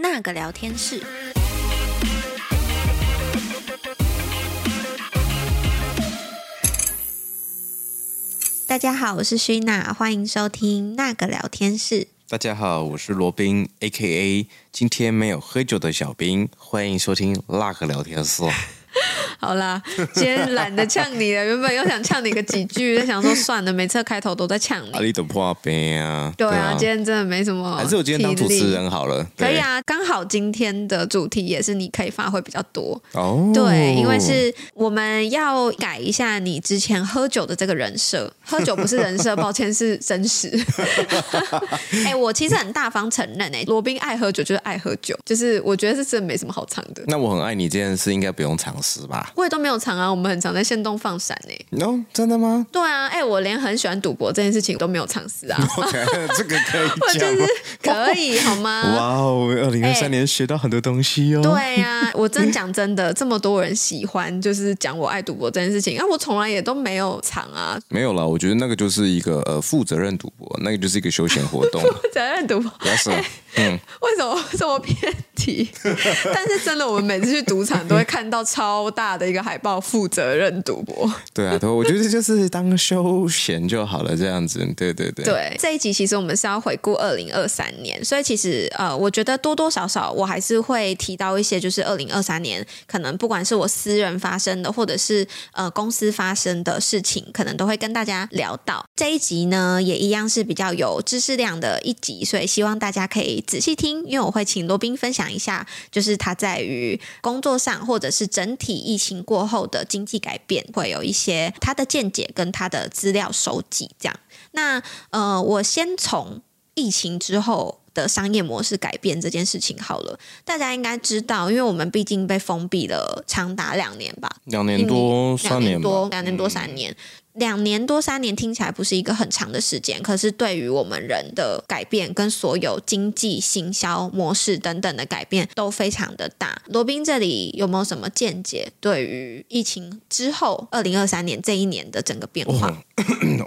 那个聊天室。大家好，我是熏娜欢迎收听那个聊天室。大家好，我是罗宾，A.K.A. 今天没有喝酒的小兵，欢迎收听那个聊天室。好啦，今天懒得呛你了。原本又想呛你个几句，就想说算了，每次开头都在呛你。阿里的破杯啊！对啊，今天真的没什么。还是我今天当主持人好了。可以啊，刚好今天的主题也是你可以发挥比较多。哦。对，因为是我们要改一下你之前喝酒的这个人设。喝酒不是人设，抱歉，是真实。哎、欸，我其实很大方承认、欸，哎，罗宾爱喝酒就是爱喝酒，就是我觉得是真的没什么好藏的。那我很爱你这件事，应该不用尝试吧？我也都没有藏啊，我们很常在限动放闪呢。喏，真的吗？对啊，哎，我连很喜欢赌博这件事情都没有尝试啊。OK，这个可以讲，就是可以 好吗？哇哦，二零二三年学到很多东西哦。对呀，我真讲真的，这么多人喜欢，就是讲我爱赌博这件事情，啊，我从来也都没有藏啊。没有啦，我觉得那个就是一个呃负责任赌博，那个就是一个休闲活动。负责任赌博，不要说。嗯，为什么这么偏题？但是真的，我们每次去赌场都会看到超大的一个海报，负责任赌博。对啊，对，我觉得就是当休闲就好了，这样子。对对对。对，这一集其实我们是要回顾二零二三年，所以其实呃，我觉得多多少少我还是会提到一些，就是二零二三年可能不管是我私人发生的，或者是呃公司发生的事情，可能都会跟大家聊到。这一集呢，也一样是比较有知识量的一集，所以希望大家可以。仔细听，因为我会请罗宾分享一下，就是他在于工作上，或者是整体疫情过后的经济改变，会有一些他的见解跟他的资料收集。这样，那呃，我先从疫情之后的商业模式改变这件事情好了。大家应该知道，因为我们毕竟被封闭了长达两年吧，两年多，三年多，两年多三年。两年多三年听起来不是一个很长的时间，可是对于我们人的改变跟所有经济行销模式等等的改变都非常的大。罗宾这里有没有什么见解？对于疫情之后二零二三年这一年的整个变化？哦，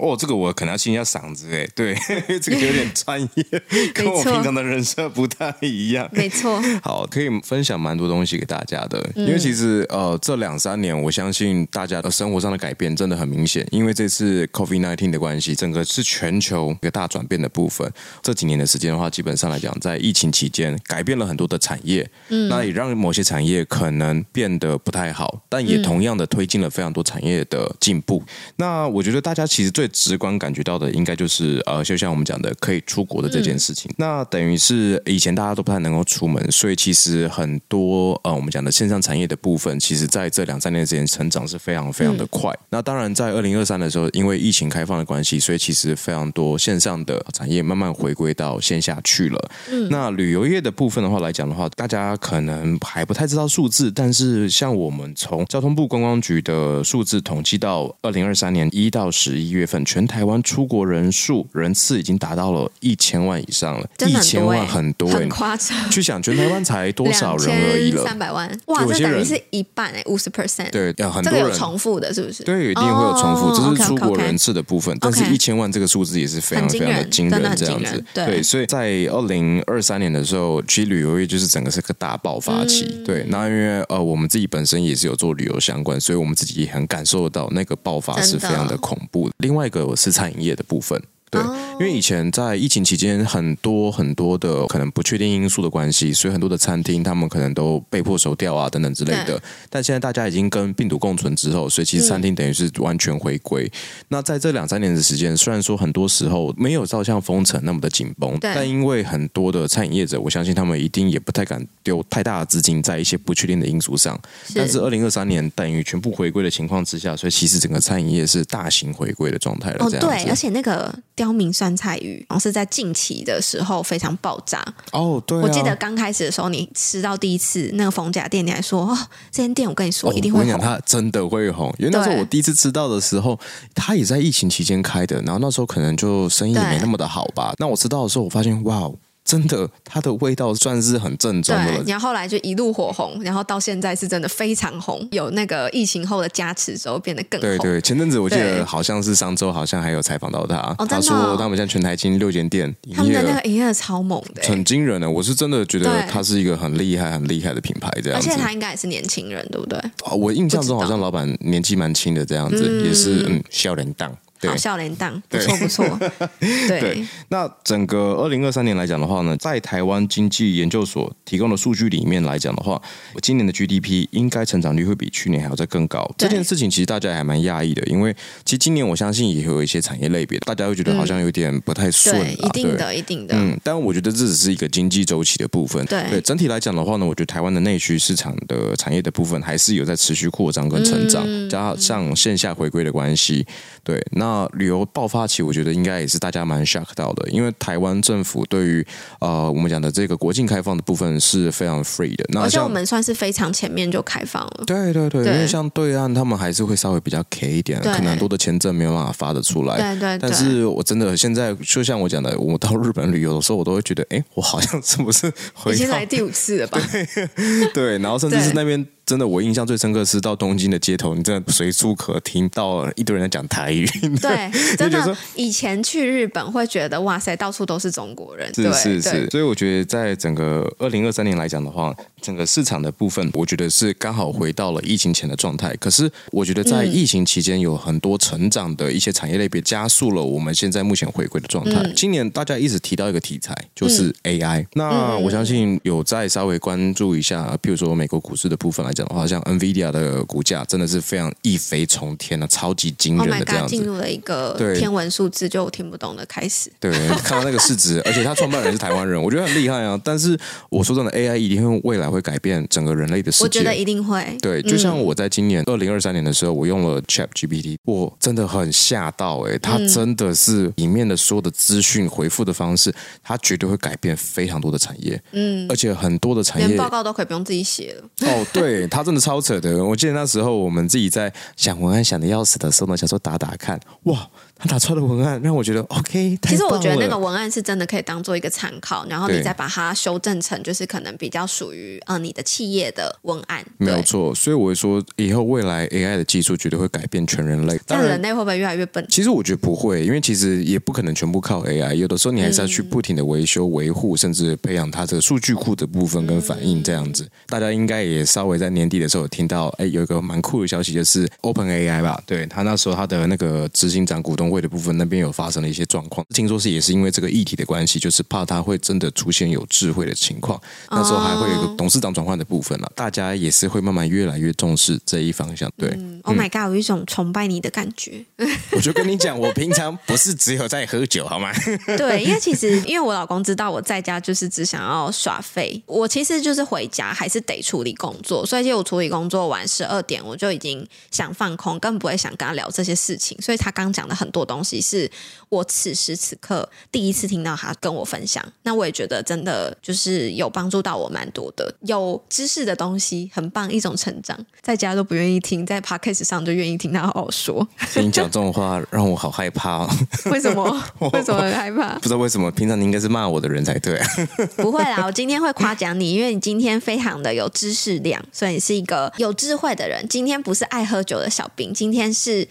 哦，这个我可能要清一下嗓子哎，对，这个有点专业，跟我平常的人设不太一样。没错，好，可以分享蛮多东西给大家的，因为其实呃这两三年，我相信大家的生活上的改变真的很明显，因为因为这次 COVID-19 的关系，整个是全球一个大转变的部分。这几年的时间的话，基本上来讲，在疫情期间改变了很多的产业，嗯，那也让某些产业可能变得不太好，但也同样的推进了非常多产业的进步。嗯、那我觉得大家其实最直观感觉到的，应该就是呃，就像我们讲的，可以出国的这件事情。嗯、那等于是以前大家都不太能够出门，所以其实很多呃，我们讲的线上产业的部分，其实在这两三年之间成长是非常非常的快。嗯、那当然，在二零二三的时候，因为疫情开放的关系，所以其实非常多线上的产业慢慢回归到线下去了。嗯，那旅游业的部分的话来讲的话，大家可能还不太知道数字，但是像我们从交通部观光局的数字统计到二零二三年一到十一月份，全台湾出国人数人次已经达到了一千万以上了，一千万很多，很夸张。去想全台湾才多少人而已了，三百万，哇，这等于是一半哎，五十 percent。对，要很多人重复的，是不是？对，一定会有重复，这是出国人次的部分。但是，一千万这个数字也是非常非常的惊人，这样子。对，所以在二零二三年的时候，其实旅游业就是整个是个大爆发期。对，那因为呃，我们自己本身也是有做旅游相关，所以我们自己也很感受到那个爆发是非常的恐怖的。另外一个是餐饮业的部分。对，因为以前在疫情期间，很多很多的可能不确定因素的关系，所以很多的餐厅他们可能都被迫收掉啊，等等之类的。但现在大家已经跟病毒共存之后，所以其实餐厅等于是完全回归。那在这两三年的时间，虽然说很多时候没有照像封城那么的紧绷，但因为很多的餐饮业者，我相信他们一定也不太敢丢太大的资金在一些不确定的因素上。但是二零二三年等于全部回归的情况之下，所以其实整个餐饮业是大型回归的状态了。这样子。对，而且那个。刁民酸菜鱼，然后是在近期的时候非常爆炸哦。对、啊，我记得刚开始的时候，你吃到第一次那个逢甲店，你还说哦，这间店我跟你说、哦、一定会红。我跟你讲，它真的会红，因为那时候我第一次吃到的时候，它也在疫情期间开的，然后那时候可能就生意没那么的好吧。那我吃到的时候，我发现哇。真的它的味道算是很正宗的了。然后后来就一路火红，然后到现在是真的非常红。有那个疫情后的加持之后，变得更红。对对，前阵子我记得好像是上周，好像还有采访到他，哦哦、他说他们现在全台经六间店，他们的那个营业超猛的，很惊人的。我是真的觉得他是一个很厉害、很厉害的品牌，这样。而且他应该也是年轻人，对不对？哦，我印象中好像老板年纪蛮轻的，这样子、嗯、也是嗯，少年档。好笑连档，不错不错。对，对，那整个二零二三年来讲的话呢，在台湾经济研究所提供的数据里面来讲的话，今年的 GDP 应该成长率会比去年还要再更高。这件事情其实大家还蛮讶异的，因为其实今年我相信也会有一些产业类别，大家会觉得好像有点不太顺、嗯。一定的，一定的。嗯，但我觉得这只是一个经济周期的部分。对，对，整体来讲的话呢，我觉得台湾的内需市场的产业的部分还是有在持续扩张跟成长，嗯、加上线下回归的关系。对，那旅游爆发期，我觉得应该也是大家蛮 shock 到的，因为台湾政府对于呃我们讲的这个国境开放的部分是非常 free 的。那像我们算是非常前面就开放了。对对对，对因为像对岸他们还是会稍微比较 K 一点，可能很多的签证没有办法发得出来。对，对对。但是我真的现在就像我讲的，我到日本旅游的时候，我都会觉得，哎，我好像是不是回已经来第五次了吧？对，对，然后甚至是那边。真的，我印象最深刻是到东京的街头，你真的随处可听到一堆人在讲台语。对，真的，以前去日本会觉得哇塞，到处都是中国人。是是是，所以我觉得在整个二零二三年来讲的话，整个市场的部分，我觉得是刚好回到了疫情前的状态。可是，我觉得在疫情期间有很多成长的一些产业类别，加速了我们现在目前回归的状态。嗯、今年大家一直提到一个题材，就是 AI、嗯。那我相信有在稍微关注一下，譬如说美国股市的部分来讲的话，像 NVIDIA 的股价真的是非常一飞冲天啊，超级惊人的这样子。进入了一个天文数字就听不懂的开始。对，看到那个市值，而且他创办人是台湾人，我觉得很厉害啊。但是我说真的，AI 一定会未来会改变整个人类的世界。我觉得一定会。对，就像我在今年二零二三年的时候，我用了 ChatGPT，我真的很吓到哎、欸，它真的是里面的所有的资讯回复的方式，它绝对会改变非常多的产业。嗯，而且很多的产业连报告都可以不用自己写了。哦，对，他真的超扯的。我记得那时候我们自己在想文案想的要死的时候呢，想说打打看，哇。他打出来的文案让我觉得 OK。其实我觉得那个文案是真的可以当做一个参考，然后你再把它修正成就是可能比较属于呃你的企业的文案。没有错，所以我会说以后未来 AI 的技术绝对会改变全人类。但人类会不会越来越笨？其实我觉得不会，因为其实也不可能全部靠 AI，有的时候你还是要去不停的维修、维护，甚至培养它这个数据库的部分跟反应这样子。大家应该也稍微在年底的时候有听到，哎，有一个蛮酷的消息，就是 OpenAI 吧，对他那时候他的那个执行长股东。会的部分那边有发生了一些状况，听说是也是因为这个议题的关系，就是怕他会真的出现有智慧的情况，那时候还会有一个董事长转换的部分了，大家也是会慢慢越来越重视这一方向。对、嗯、，Oh my God，有一种崇拜你的感觉。我就跟你讲，我平常不是只有在喝酒，好吗？对，因为其实因为我老公知道我在家就是只想要耍废，我其实就是回家还是得处理工作，所以就我处理工作完十二点我就已经想放空，更不会想跟他聊这些事情。所以他刚讲的很多。东西是我此时此刻第一次听到他跟我分享，那我也觉得真的就是有帮助到我蛮多的，有知识的东西很棒，一种成长。在家都不愿意听，在 Podcast 上就愿意听他好好说。你讲这种话让我好害怕哦。为什么？为什么很害怕？不知道为什么。平常你应该是骂我的人才对啊。不会啦，我今天会夸奖你，因为你今天非常的有知识量，所以你是一个有智慧的人。今天不是爱喝酒的小兵，今天是。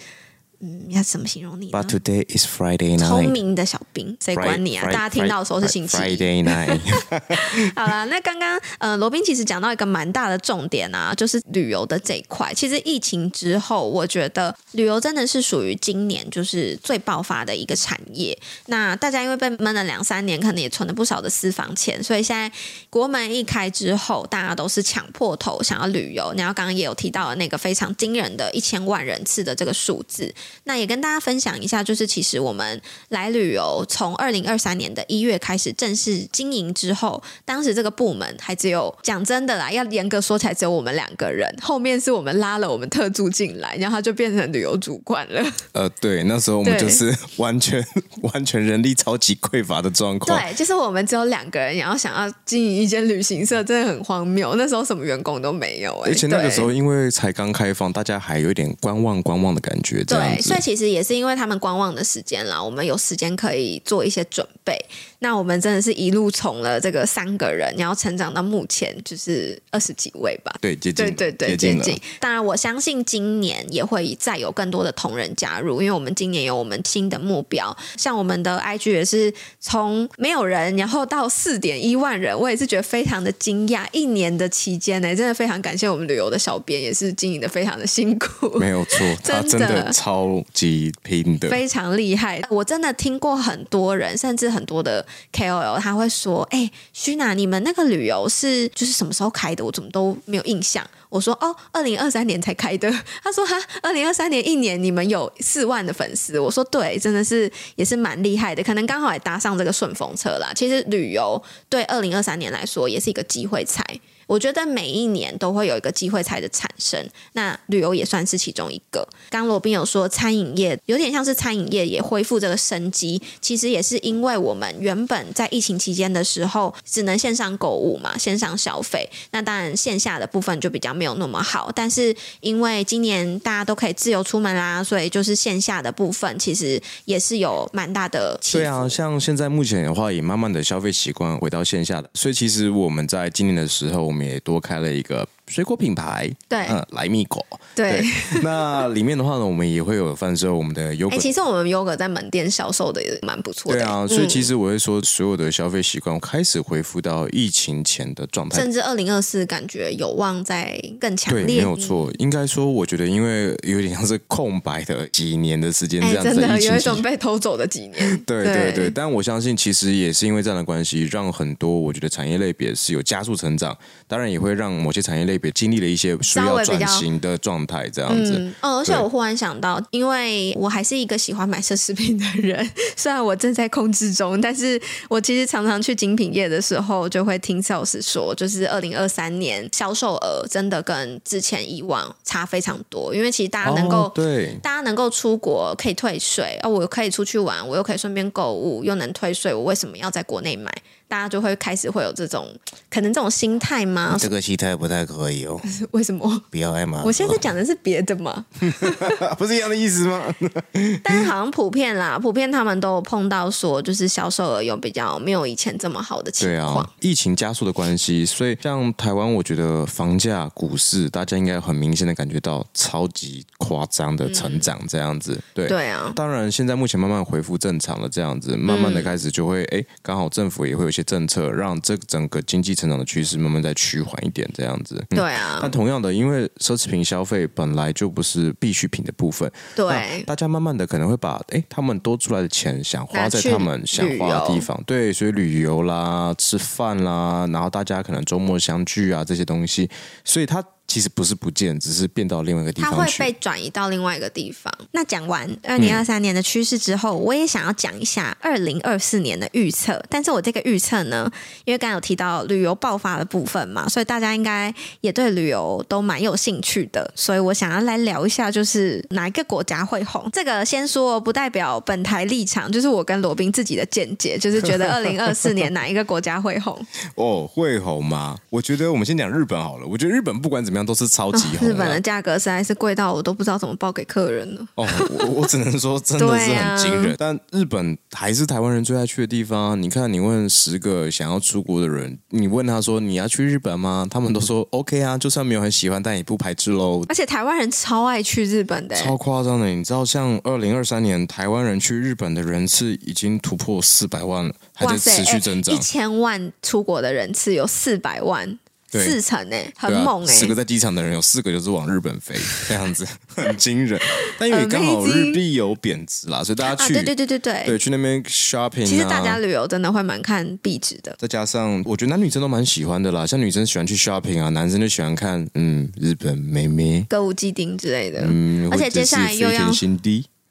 嗯，要怎么形容你？But today is Friday night。聪明的小兵，谁管你啊？大家听到的时候是星期一。Friday night。好了，那刚刚呃，罗宾其实讲到一个蛮大的重点啊，就是旅游的这一块。其实疫情之后，我觉得旅游真的是属于今年就是最爆发的一个产业。那大家因为被闷了两三年，可能也存了不少的私房钱，所以现在国门一开之后，大家都是抢破头想要旅游。然后刚刚也有提到了那个非常惊人的一千万人次的这个数字。那也跟大家分享一下，就是其实我们来旅游，从二零二三年的一月开始正式经营之后，当时这个部门还只有讲真的啦，要严格说起来只有我们两个人，后面是我们拉了我们特助进来，然后他就变成旅游主管了。呃，对，那时候我们就是 完全完全人力超级匮乏的状况。对，就是我们只有两个人，然后想要经营一间旅行社，真的很荒谬。那时候什么员工都没有，欸，而且那个时候因为才刚开放，大家还有一点观望观望的感觉，这样子。子。所以其实也是因为他们观望的时间啦，我们有时间可以做一些准备。那我们真的是一路从了这个三个人，然后成长到目前就是二十几位吧。对，接近，对对对，接近。当然，我相信今年也会再有更多的同仁加入，因为我们今年有我们新的目标。像我们的 IG 也是从没有人，然后到四点一万人，我也是觉得非常的惊讶。一年的期间呢，真的非常感谢我们旅游的小编，也是经营的非常的辛苦。没有错，他真的 超级拼的，非常厉害。我真的听过很多人，甚至很多的。KOL 他会说：“哎、徐娜，你们那个旅游是就是什么时候开的？我怎么都没有印象。”我说：“哦，二零二三年才开的。” 他说：“哈，二零二三年一年你们有四万的粉丝。”我说：“对，真的是也是蛮厉害的，可能刚好也搭上这个顺风车啦。其实旅游对二零二三年来说也是一个机会才。”我觉得每一年都会有一个机会才的产生，那旅游也算是其中一个。刚罗宾有说，餐饮业有点像是餐饮业也恢复这个生机，其实也是因为我们原本在疫情期间的时候只能线上购物嘛，线上消费，那当然线下的部分就比较没有那么好。但是因为今年大家都可以自由出门啦，所以就是线下的部分其实也是有蛮大的。对啊，像现在目前的话，也慢慢的消费习惯回到线下的，所以其实我们在今年的时候，我们。也多开了一个。水果品牌，对，嗯，来蜜果，对，对。那里面的话呢，我们也会有贩售我们的优格。哎，其实我们优格在门店销售的也蛮不错的。对啊，所以其实我会说，所有的消费习惯开始恢复到疫情前的状态，甚至二零二四感觉有望在更强烈。对，没有错。应该说，我觉得因为有点像是空白的几年的时间这样子，真的有一种被偷走的几年。对对对，但我相信，其实也是因为这样的关系，让很多我觉得产业类别是有加速成长，当然也会让某些产业类别经历了一些。需要转型的状态这样子，嗯，哦，而且我忽然想到，因为我还是一个喜欢买奢侈品的人，虽然我正在控制中，但是我其实常常去精品业的时候，就会听 sales 说，就是二零二三年销售额真的跟之前以往差非常多，因为其实大家能够、哦、对，大家能够出国可以退税，啊，我可以出去玩，我又可以顺便购物，又能退税，我为什么要在国内买？大家就会开始会有这种可能这种心态吗？这个心态不太可以哦。为什么？不要爱马。我现在讲的是别的嘛，不是一样的意思吗？但是好像普遍啦，普遍他们都有碰到说，就是销售额有比较没有以前这么好的情况。对啊，疫情加速的关系，所以像台湾，我觉得房价、股市，大家应该很明显的感觉到超级夸张的成长，这样子。嗯、对对啊，当然现在目前慢慢恢复正常了，这样子，慢慢的开始就会哎，刚好政府也会有些。政策让这整个经济成长的趋势慢慢再趋缓一点，这样子。对啊。但同样的，因为奢侈品消费本来就不是必需品的部分，对，大家慢慢的可能会把哎他们多出来的钱想花在他们想花的地方，对，所以旅游啦、吃饭啦，然后大家可能周末相聚啊这些东西，所以他。其实不是不见，只是变到另外一个地方去。它会被转移到另外一个地方。那讲完二零二三年的趋势之后，嗯、我也想要讲一下二零二四年的预测。但是我这个预测呢，因为刚刚有提到旅游爆发的部分嘛，所以大家应该也对旅游都蛮有兴趣的。所以我想要来聊一下，就是哪一个国家会红。这个先说，不代表本台立场，就是我跟罗宾自己的见解，就是觉得 二零二四年哪一个国家会红。哦，会红吗？我觉得我们先讲日本好了。我觉得日本不管怎么样。都是超级红，日本的价格实在是贵到我都不知道怎么报给客人了。哦，我我只能说真的是很惊人。啊、但日本还是台湾人最爱去的地方。你看，你问十个想要出国的人，你问他说你要去日本吗？他们都说 OK 啊，就算没有很喜欢，但也不排斥喽。而且台湾人超爱去日本的，超夸张的。你知道，像二零二三年台湾人去日本的人次已经突破四百万了，还在持续增长。一千万出国的人次有四百万。四成哎、欸，很猛哎、欸！十、啊、个在机场的人有四个就是往日本飞，这样子很惊人。但因为刚好日币有贬值啦，所以大家去、啊、对对对对对，对去那边 shopping、啊。其实大家旅游真的会蛮看币值的。再加上我觉得男女生都蛮喜欢的啦，像女生喜欢去 shopping 啊，男生就喜欢看嗯日本妹妹、歌舞伎町之类的。嗯，而且接下来又要。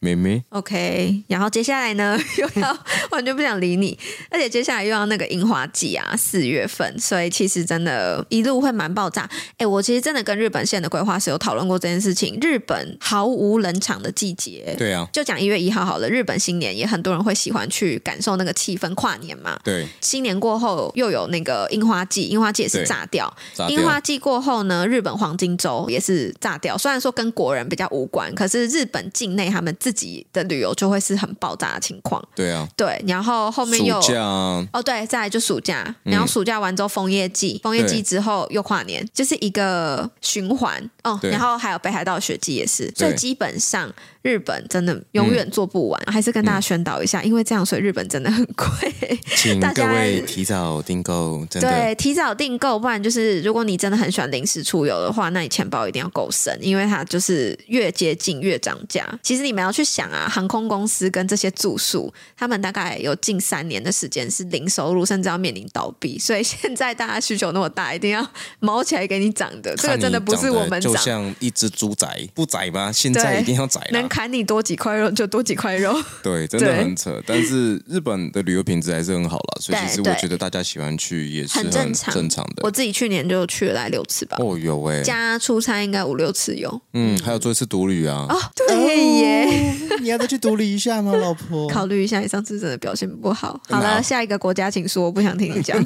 妹妹。OK，然后接下来呢，又要 完全不想理你，而且接下来又要那个樱花季啊，四月份，所以其实真的，一路会蛮爆炸。哎，我其实真的跟日本线的规划师有讨论过这件事情。日本毫无冷场的季节，对啊，就讲一月一号好了。日本新年也很多人会喜欢去感受那个气氛，跨年嘛。对，新年过后又有那个樱花季，樱花季也是炸掉。炸掉。樱花季过后呢，日本黄金周也是炸掉。虽然说跟国人比较无关，可是日本境内他们自己的旅游就会是很爆炸的情况。对啊，对。然后后面又暑假哦，对，再来就暑假，然后暑假完之后枫叶季，枫叶季之后又跨年，就是一个循环哦。然后还有北海道雪季也是，所以基本上。日本真的永远做不完，嗯、还是跟大家宣导一下，嗯、因为这样，所以日本真的很贵，请各位 提早订购，真的对，提早订购，不然就是如果你真的很喜欢临时出游的话，那你钱包一定要够深，因为它就是越接近越涨价。其实你们要去想啊，航空公司跟这些住宿，他们大概有近三年的时间是零收入，甚至要面临倒闭，所以现在大家需求那么大，一定要毛起来给你涨的。这个真的不是我们涨，就像一只猪仔不宰吗？现在一定要宰能。砍你多几块肉就多几块肉，对，真的很扯。但是日本的旅游品质还是很好了，所以其实我觉得大家喜欢去也是很正常的。我自己去年就去了来六次吧，哦，有哎，加出差应该五六次有。嗯，还有做一次独旅啊，哦，对耶，你要再去独立一下吗，老婆？考虑一下，你上次真的表现不好。好了，下一个国家请说，我不想听你讲。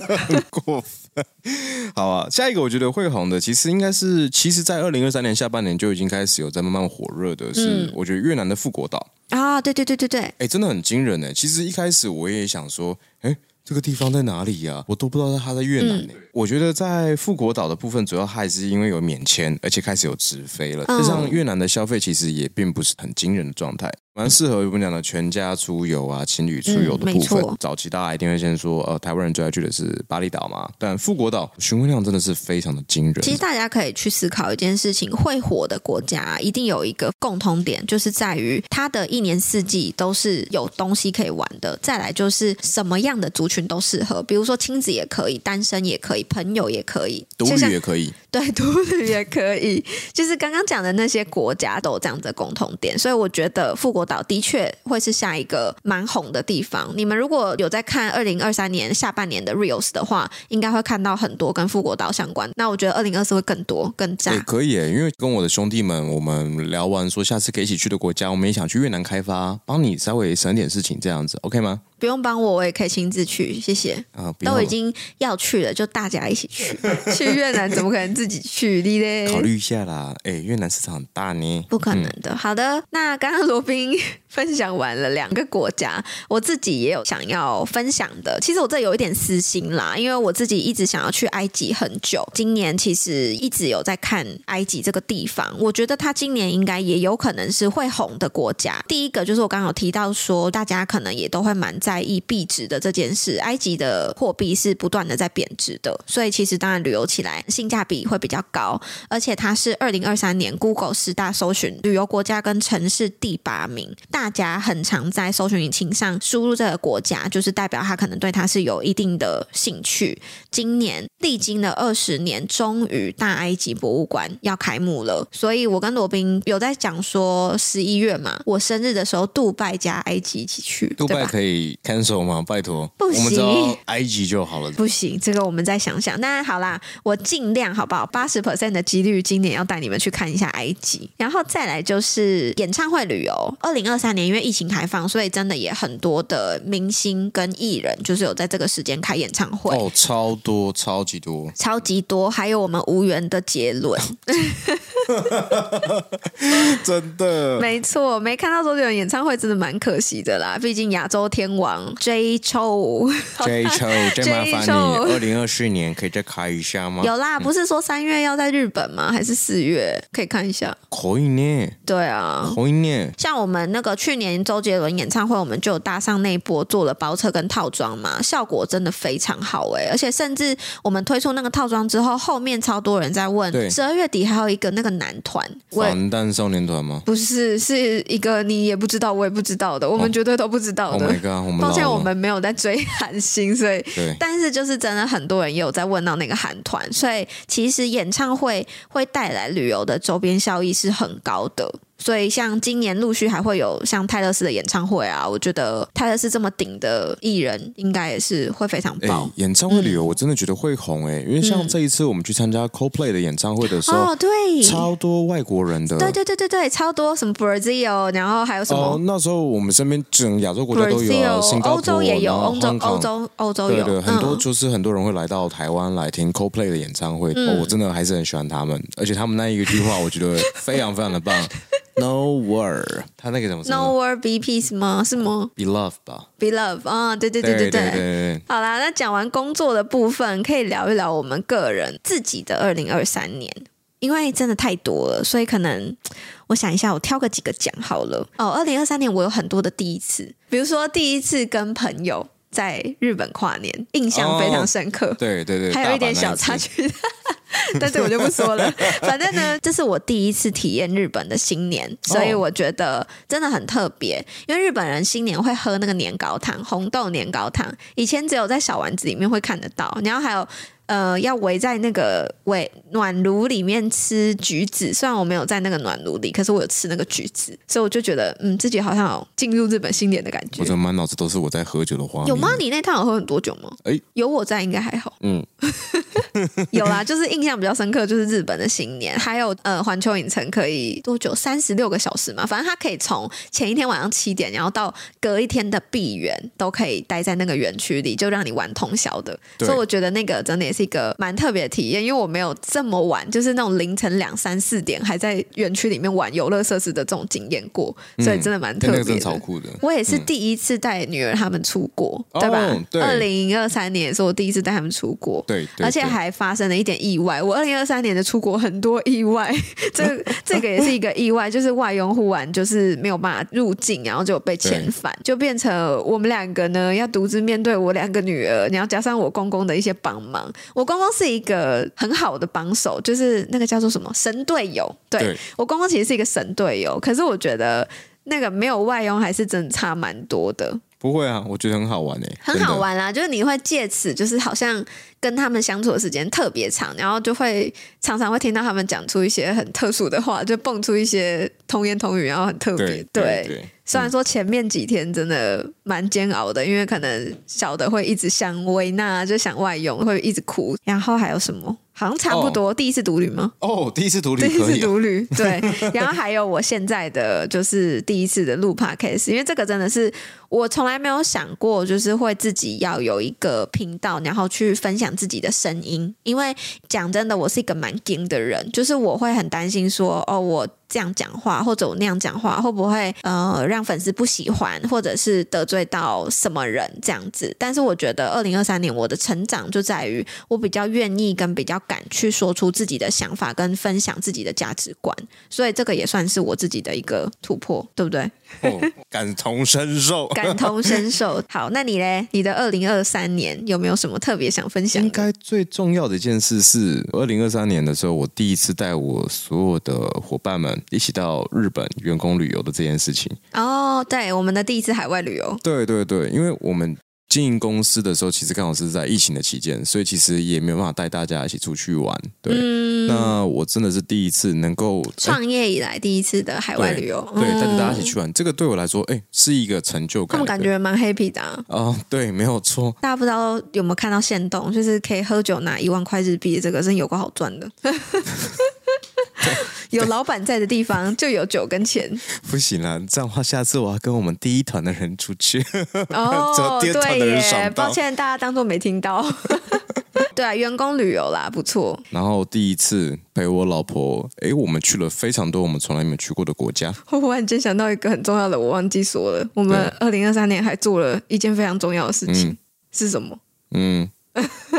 过分。好啊，下一个我觉得会红的，其实应该是，其实，在二零二三年下半年就已经开始有在慢慢火热的，是我觉得。越南的富国岛啊，对对对对对，哎，真的很惊人哎！其实一开始我也想说，哎，这个地方在哪里呀？我都不知道它在越南呢。嗯、我觉得在富国岛的部分，主要还是因为有免签，而且开始有直飞了。加上越南的消费其实也并不是很惊人的状态。蛮适合我们讲的全家出游啊，情侣出游的部分。嗯、早期大家一定会先说，呃，台湾人最爱去的是巴厘岛嘛。但富国岛询问量真的是非常的惊人。其实大家可以去思考一件事情：会火的国家一定有一个共同点，就是在于它的一年四季都是有东西可以玩的。再来就是什么样的族群都适合，比如说亲子也可以，单身也可以，朋友也可以，独旅也可以。对，独旅也可以。就是刚刚讲的那些国家都有这样的共同点，所以我觉得富国。岛的确会是下一个蛮红的地方。你们如果有在看二零二三年下半年的 Reels 的话，应该会看到很多跟富国岛相关。那我觉得二零二四会更多更赞。也可以，因为跟我的兄弟们，我们聊完说下次可以一起去的国家，我们也想去越南开发，帮你稍微省点事情，这样子 OK 吗？不用帮我，我也可以亲自去，谢谢。啊，都已经要去了，就大家一起去。去越南怎么可能自己去你嘞？考虑一下啦，哎，越南市场很大呢，不可能的。嗯、好的，那刚刚罗宾分享完了两个国家，我自己也有想要分享的。其实我这有一点私心啦，因为我自己一直想要去埃及很久，今年其实一直有在看埃及这个地方。我觉得它今年应该也有可能是会红的国家。第一个就是我刚刚有提到说，大家可能也都会蛮在。在意币值的这件事，埃及的货币是不断的在贬值的，所以其实当然旅游起来性价比会比较高，而且它是二零二三年 Google 十大搜寻旅游国家跟城市第八名，大家很常在搜寻引擎上输入这个国家，就是代表他可能对它是有一定的兴趣。今年历经了二十年，终于大埃及博物馆要开幕了，所以我跟罗宾有在讲说十一月嘛，我生日的时候，杜拜加埃及一起去，杜拜可以。Cancel 吗？拜托，不行，埃及就好了。不行，这个我们再想想。那好啦，我尽量好不好？八十 percent 的几率，今年要带你们去看一下埃及。然后再来就是演唱会旅游。二零二三年因为疫情开放，所以真的也很多的明星跟艺人，就是有在这个时间开演唱会。哦，超多，超级多，超级多。还有我们无缘的杰伦，真的，没错，没看到周杰伦演唱会，真的蛮可惜的啦。毕竟亚洲天王。J Chou，J Chou，再麻烦你，二零二四年可以再开一下吗？有啦，不是说三月要在日本吗？还是四月可以看一下？可以呢。对啊，可以呢。像我们那个去年周杰伦演唱会，我们就搭上那一波做了包车跟套装嘛，效果真的非常好哎、欸！而且甚至我们推出那个套装之后，后面超多人在问，十二月底还有一个那个男团，防弹少年团吗？不是，是一个你也不知道，我也不知道的，我们绝对都不知道的。Oh my god！我们。抱歉，我们没有在追韩星，所以对，但是就是真的很多人也有在问到那个韩团，所以其实演唱会会带来旅游的周边效益是很高的。所以像今年陆续还会有像泰勒斯的演唱会啊，我觉得泰勒斯这么顶的艺人，应该也是会非常棒。欸、演唱会旅游我真的觉得会红哎、欸，嗯、因为像这一次我们去参加 Coldplay 的演唱会的时候，哦对，超多外国人的，对对对对对，超多什么 Brazil，然后还有什么？哦，那时候我们身边整亚洲国家都有、欧洲也有，欧洲欧洲欧洲有，对对，很多就是很多人会来到台湾来听 Coldplay 的演唱会，嗯哦、我真的还是很喜欢他们，而且他们那一个句话，我觉得非常非常的棒。No word，他那个什么？No word be peace 吗？是吗？Be love 吧。Be love 啊，对对对对对。对对对对好啦，那讲完工作的部分，可以聊一聊我们个人自己的二零二三年，因为真的太多了，所以可能我想一下，我挑个几个讲好了。哦，二零二三年我有很多的第一次，比如说第一次跟朋友在日本跨年，印象非常深刻。哦、对对对，还有一点小插曲。但是我就不说了，反正呢，这是我第一次体验日本的新年，所以我觉得真的很特别。因为日本人新年会喝那个年糕汤，红豆年糕汤，以前只有在小丸子里面会看得到，然后还有。呃，要围在那个围暖炉里面吃橘子，虽然我没有在那个暖炉里，可是我有吃那个橘子，所以我就觉得，嗯，自己好像有进入日本新年的感觉。我这满脑子都是我在喝酒的画面。有吗？你那趟有喝很多酒吗？哎，有我在应该还好。嗯，有啦，就是印象比较深刻，就是日本的新年，还有呃，环球影城可以多久？三十六个小时嘛，反正它可以从前一天晚上七点，然后到隔一天的闭园，都可以待在那个园区里，就让你玩通宵的。所以我觉得那个真的也是一个蛮特别的体验，因为我没有这么晚，就是那种凌晨两三四点还在园区里面玩游乐设施的这种经验过，所以真的蛮特别的。嗯、真的超酷的。我也是第一次带女儿他们出国，嗯、对吧？二零二三年也是我第一次带他们出国，对，而且还发生了一点意外。我二零二三年的出国很多意外，这这个也是一个意外，就是外佣忽然就是没有办法入境，然后就被遣返，就变成我们两个呢要独自面对我两个女儿，然后加上我公公的一些帮忙，我公公。是一个很好的帮手，就是那个叫做什么神队友。对，对我公公其实是一个神队友，可是我觉得那个没有外佣还是真的差蛮多的。不会啊，我觉得很好玩诶，很好玩啊，就是你会借此就是好像跟他们相处的时间特别长，然后就会常常会听到他们讲出一些很特殊的话，就蹦出一些童言童语，然后很特别。对。对对虽然说前面几天真的蛮煎熬的，因为可能小的会一直想维纳，就想外用，会一直哭。然后还有什么？好像差不多。Oh. 第一次独旅吗？哦，oh, 第一次独旅，第一次独旅。对。然后还有我现在的就是第一次的录 Podcast，因为这个真的是我从来没有想过，就是会自己要有一个频道，然后去分享自己的声音。因为讲真的，我是一个蛮硬的人，就是我会很担心说，哦，我。这样讲话，或者我那样讲话，会不会呃让粉丝不喜欢，或者是得罪到什么人这样子？但是我觉得二零二三年我的成长就在于我比较愿意跟比较敢去说出自己的想法，跟分享自己的价值观，所以这个也算是我自己的一个突破，对不对？哦，感同身受，感同身受。好，那你嘞？你的二零二三年有没有什么特别想分享？应该最重要的一件事是，二零二三年的时候，我第一次带我所有的伙伴们。一起到日本员工旅游的这件事情哦，对，我们的第一次海外旅游，对对对，因为我们经营公司的时候，其实刚好是在疫情的期间，所以其实也没有办法带大家一起出去玩。对，嗯、那我真的是第一次能够创业以来第一次的海外旅游，对，带着、嗯、大家一起去玩，这个对我来说，哎，是一个成就感。他们感觉蛮 happy 的啊。哦，对，没有错。大家不知道有没有看到限动，就是可以喝酒拿一万块日币，这个真有个好赚的。有老板在的地方就有酒跟钱。不行了，这样的话，下次我要跟我们第一团的人出去。哦，对耶，抱歉，大家当做没听到。对啊，员工旅游啦，不错。然后第一次陪我老婆，哎，我们去了非常多我们从来没有去过的国家。我忽然间想到一个很重要的，我忘记说了。我们二零二三年还做了一件非常重要的事情，嗯、是什么？嗯。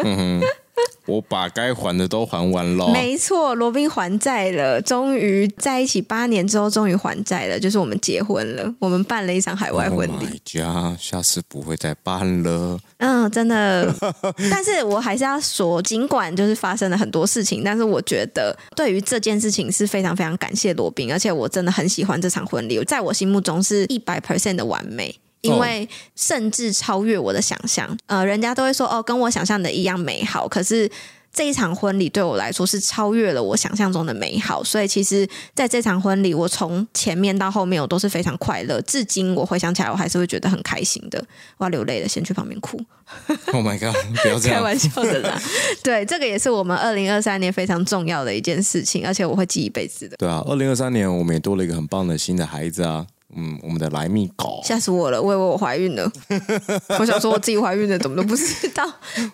嗯 我把该还的都还完了。没错，罗宾还债了，终于在一起八年之后，终于还债了。就是我们结婚了，我们办了一场海外婚礼。Oh 下次不会再办了。嗯，真的。但是我还是要说，尽管就是发生了很多事情，但是我觉得对于这件事情是非常非常感谢罗宾，而且我真的很喜欢这场婚礼，在我心目中是一百 percent 的完美。因为甚至超越我的想象，呃，人家都会说哦，跟我想象的一样美好。可是这一场婚礼对我来说是超越了我想象中的美好，所以其实在这场婚礼，我从前面到后面我都是非常快乐，至今我回想起来我还是会觉得很开心的。我要流泪了，先去旁边哭。Oh my god！不要这样，开玩笑的啦。对，这个也是我们二零二三年非常重要的一件事情，而且我会记一辈子的。对啊，二零二三年我们也多了一个很棒的新的孩子啊。嗯，我们的来密狗吓死我了，我以为我怀孕了。我想说我自己怀孕了，怎么都不知道。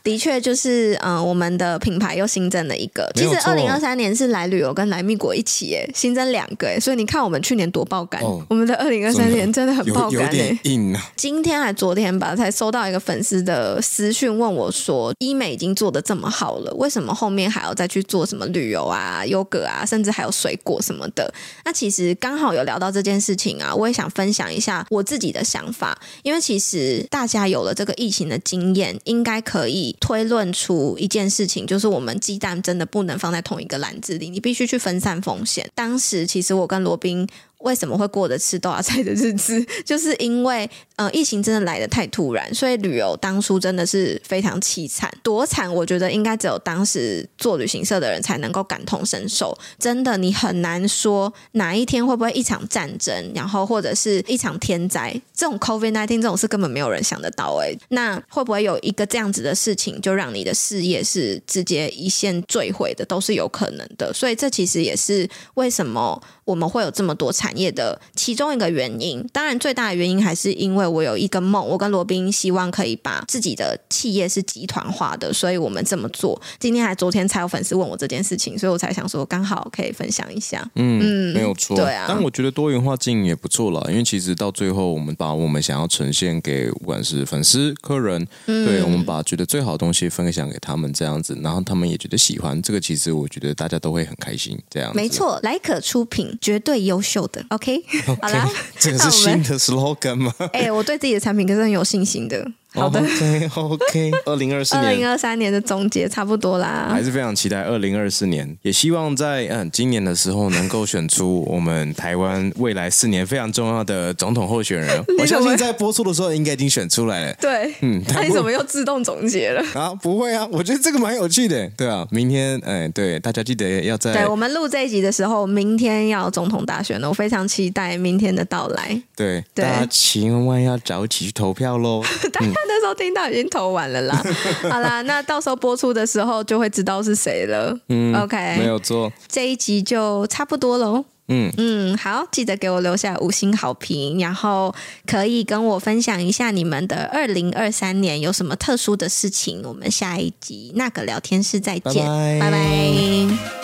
的确，就是嗯、呃，我们的品牌又新增了一个。其实二零二三年是来旅游跟来密果一起诶，新增两个哎，所以你看我们去年多爆肝，哦、我们的二零二三年真的很爆肝诶。硬啊！今天还昨天吧，才收到一个粉丝的私讯问我说，医美已经做的这么好了，为什么后面还要再去做什么旅游啊、优格啊，甚至还有水果什么的？那其实刚好有聊到这件事情啊，我也想分享一下我自己的想法，因为其实大家有了这个疫情的经验，应该可以推论出一件事情，就是我们鸡蛋真的不能放在同一个篮子里，你必须去分散风险。当时其实我跟罗宾。为什么会过得吃豆芽菜的日子？就是因为呃，疫情真的来得太突然，所以旅游当初真的是非常凄惨。多惨，我觉得应该只有当时做旅行社的人才能够感同身受。真的，你很难说哪一天会不会一场战争，然后或者是一场天灾，这种 COVID-19 这种事根本没有人想得到。哎，那会不会有一个这样子的事情，就让你的事业是直接一线坠毁的，都是有可能的。所以这其实也是为什么。我们会有这么多产业的其中一个原因，当然最大的原因还是因为我有一个梦，我跟罗宾希望可以把自己的企业是集团化的，所以我们这么做。今天还昨天才有粉丝问我这件事情，所以我才想说刚好可以分享一下。嗯，嗯没有错，对啊。但我觉得多元化经营也不错了，因为其实到最后我们把我们想要呈现给不管是粉丝、客人，嗯、对我们把觉得最好的东西分享给他们这样子，然后他们也觉得喜欢，这个其实我觉得大家都会很开心。这样子。没错，莱可出品。绝对优秀的，OK，, okay 好啦，这个是新的 slogan 吗？哎、欸，我对自己的产品可是很有信心的。好的，OK，OK，二零二四年，二零二三年的总结差不多啦，还是非常期待二零二四年，也希望在嗯今年的时候能够选出我们台湾未来四年非常重要的总统候选人。我相信在播出的时候应该已经选出来了。对，嗯，那你怎么又自动总结了？啊，不会啊，我觉得这个蛮有趣的。对啊，明天，哎，对，大家记得要在。对，我们录这一集的时候，明天要总统大选了，我非常期待明天的到来。对，对大家千万要早起去投票喽。嗯那时候听到已经投完了啦，好啦，那到时候播出的时候就会知道是谁了。嗯，OK，没有错，这一集就差不多喽。嗯嗯，好，记得给我留下五星好评，然后可以跟我分享一下你们的二零二三年有什么特殊的事情。我们下一集那个聊天室再见，拜拜。拜拜。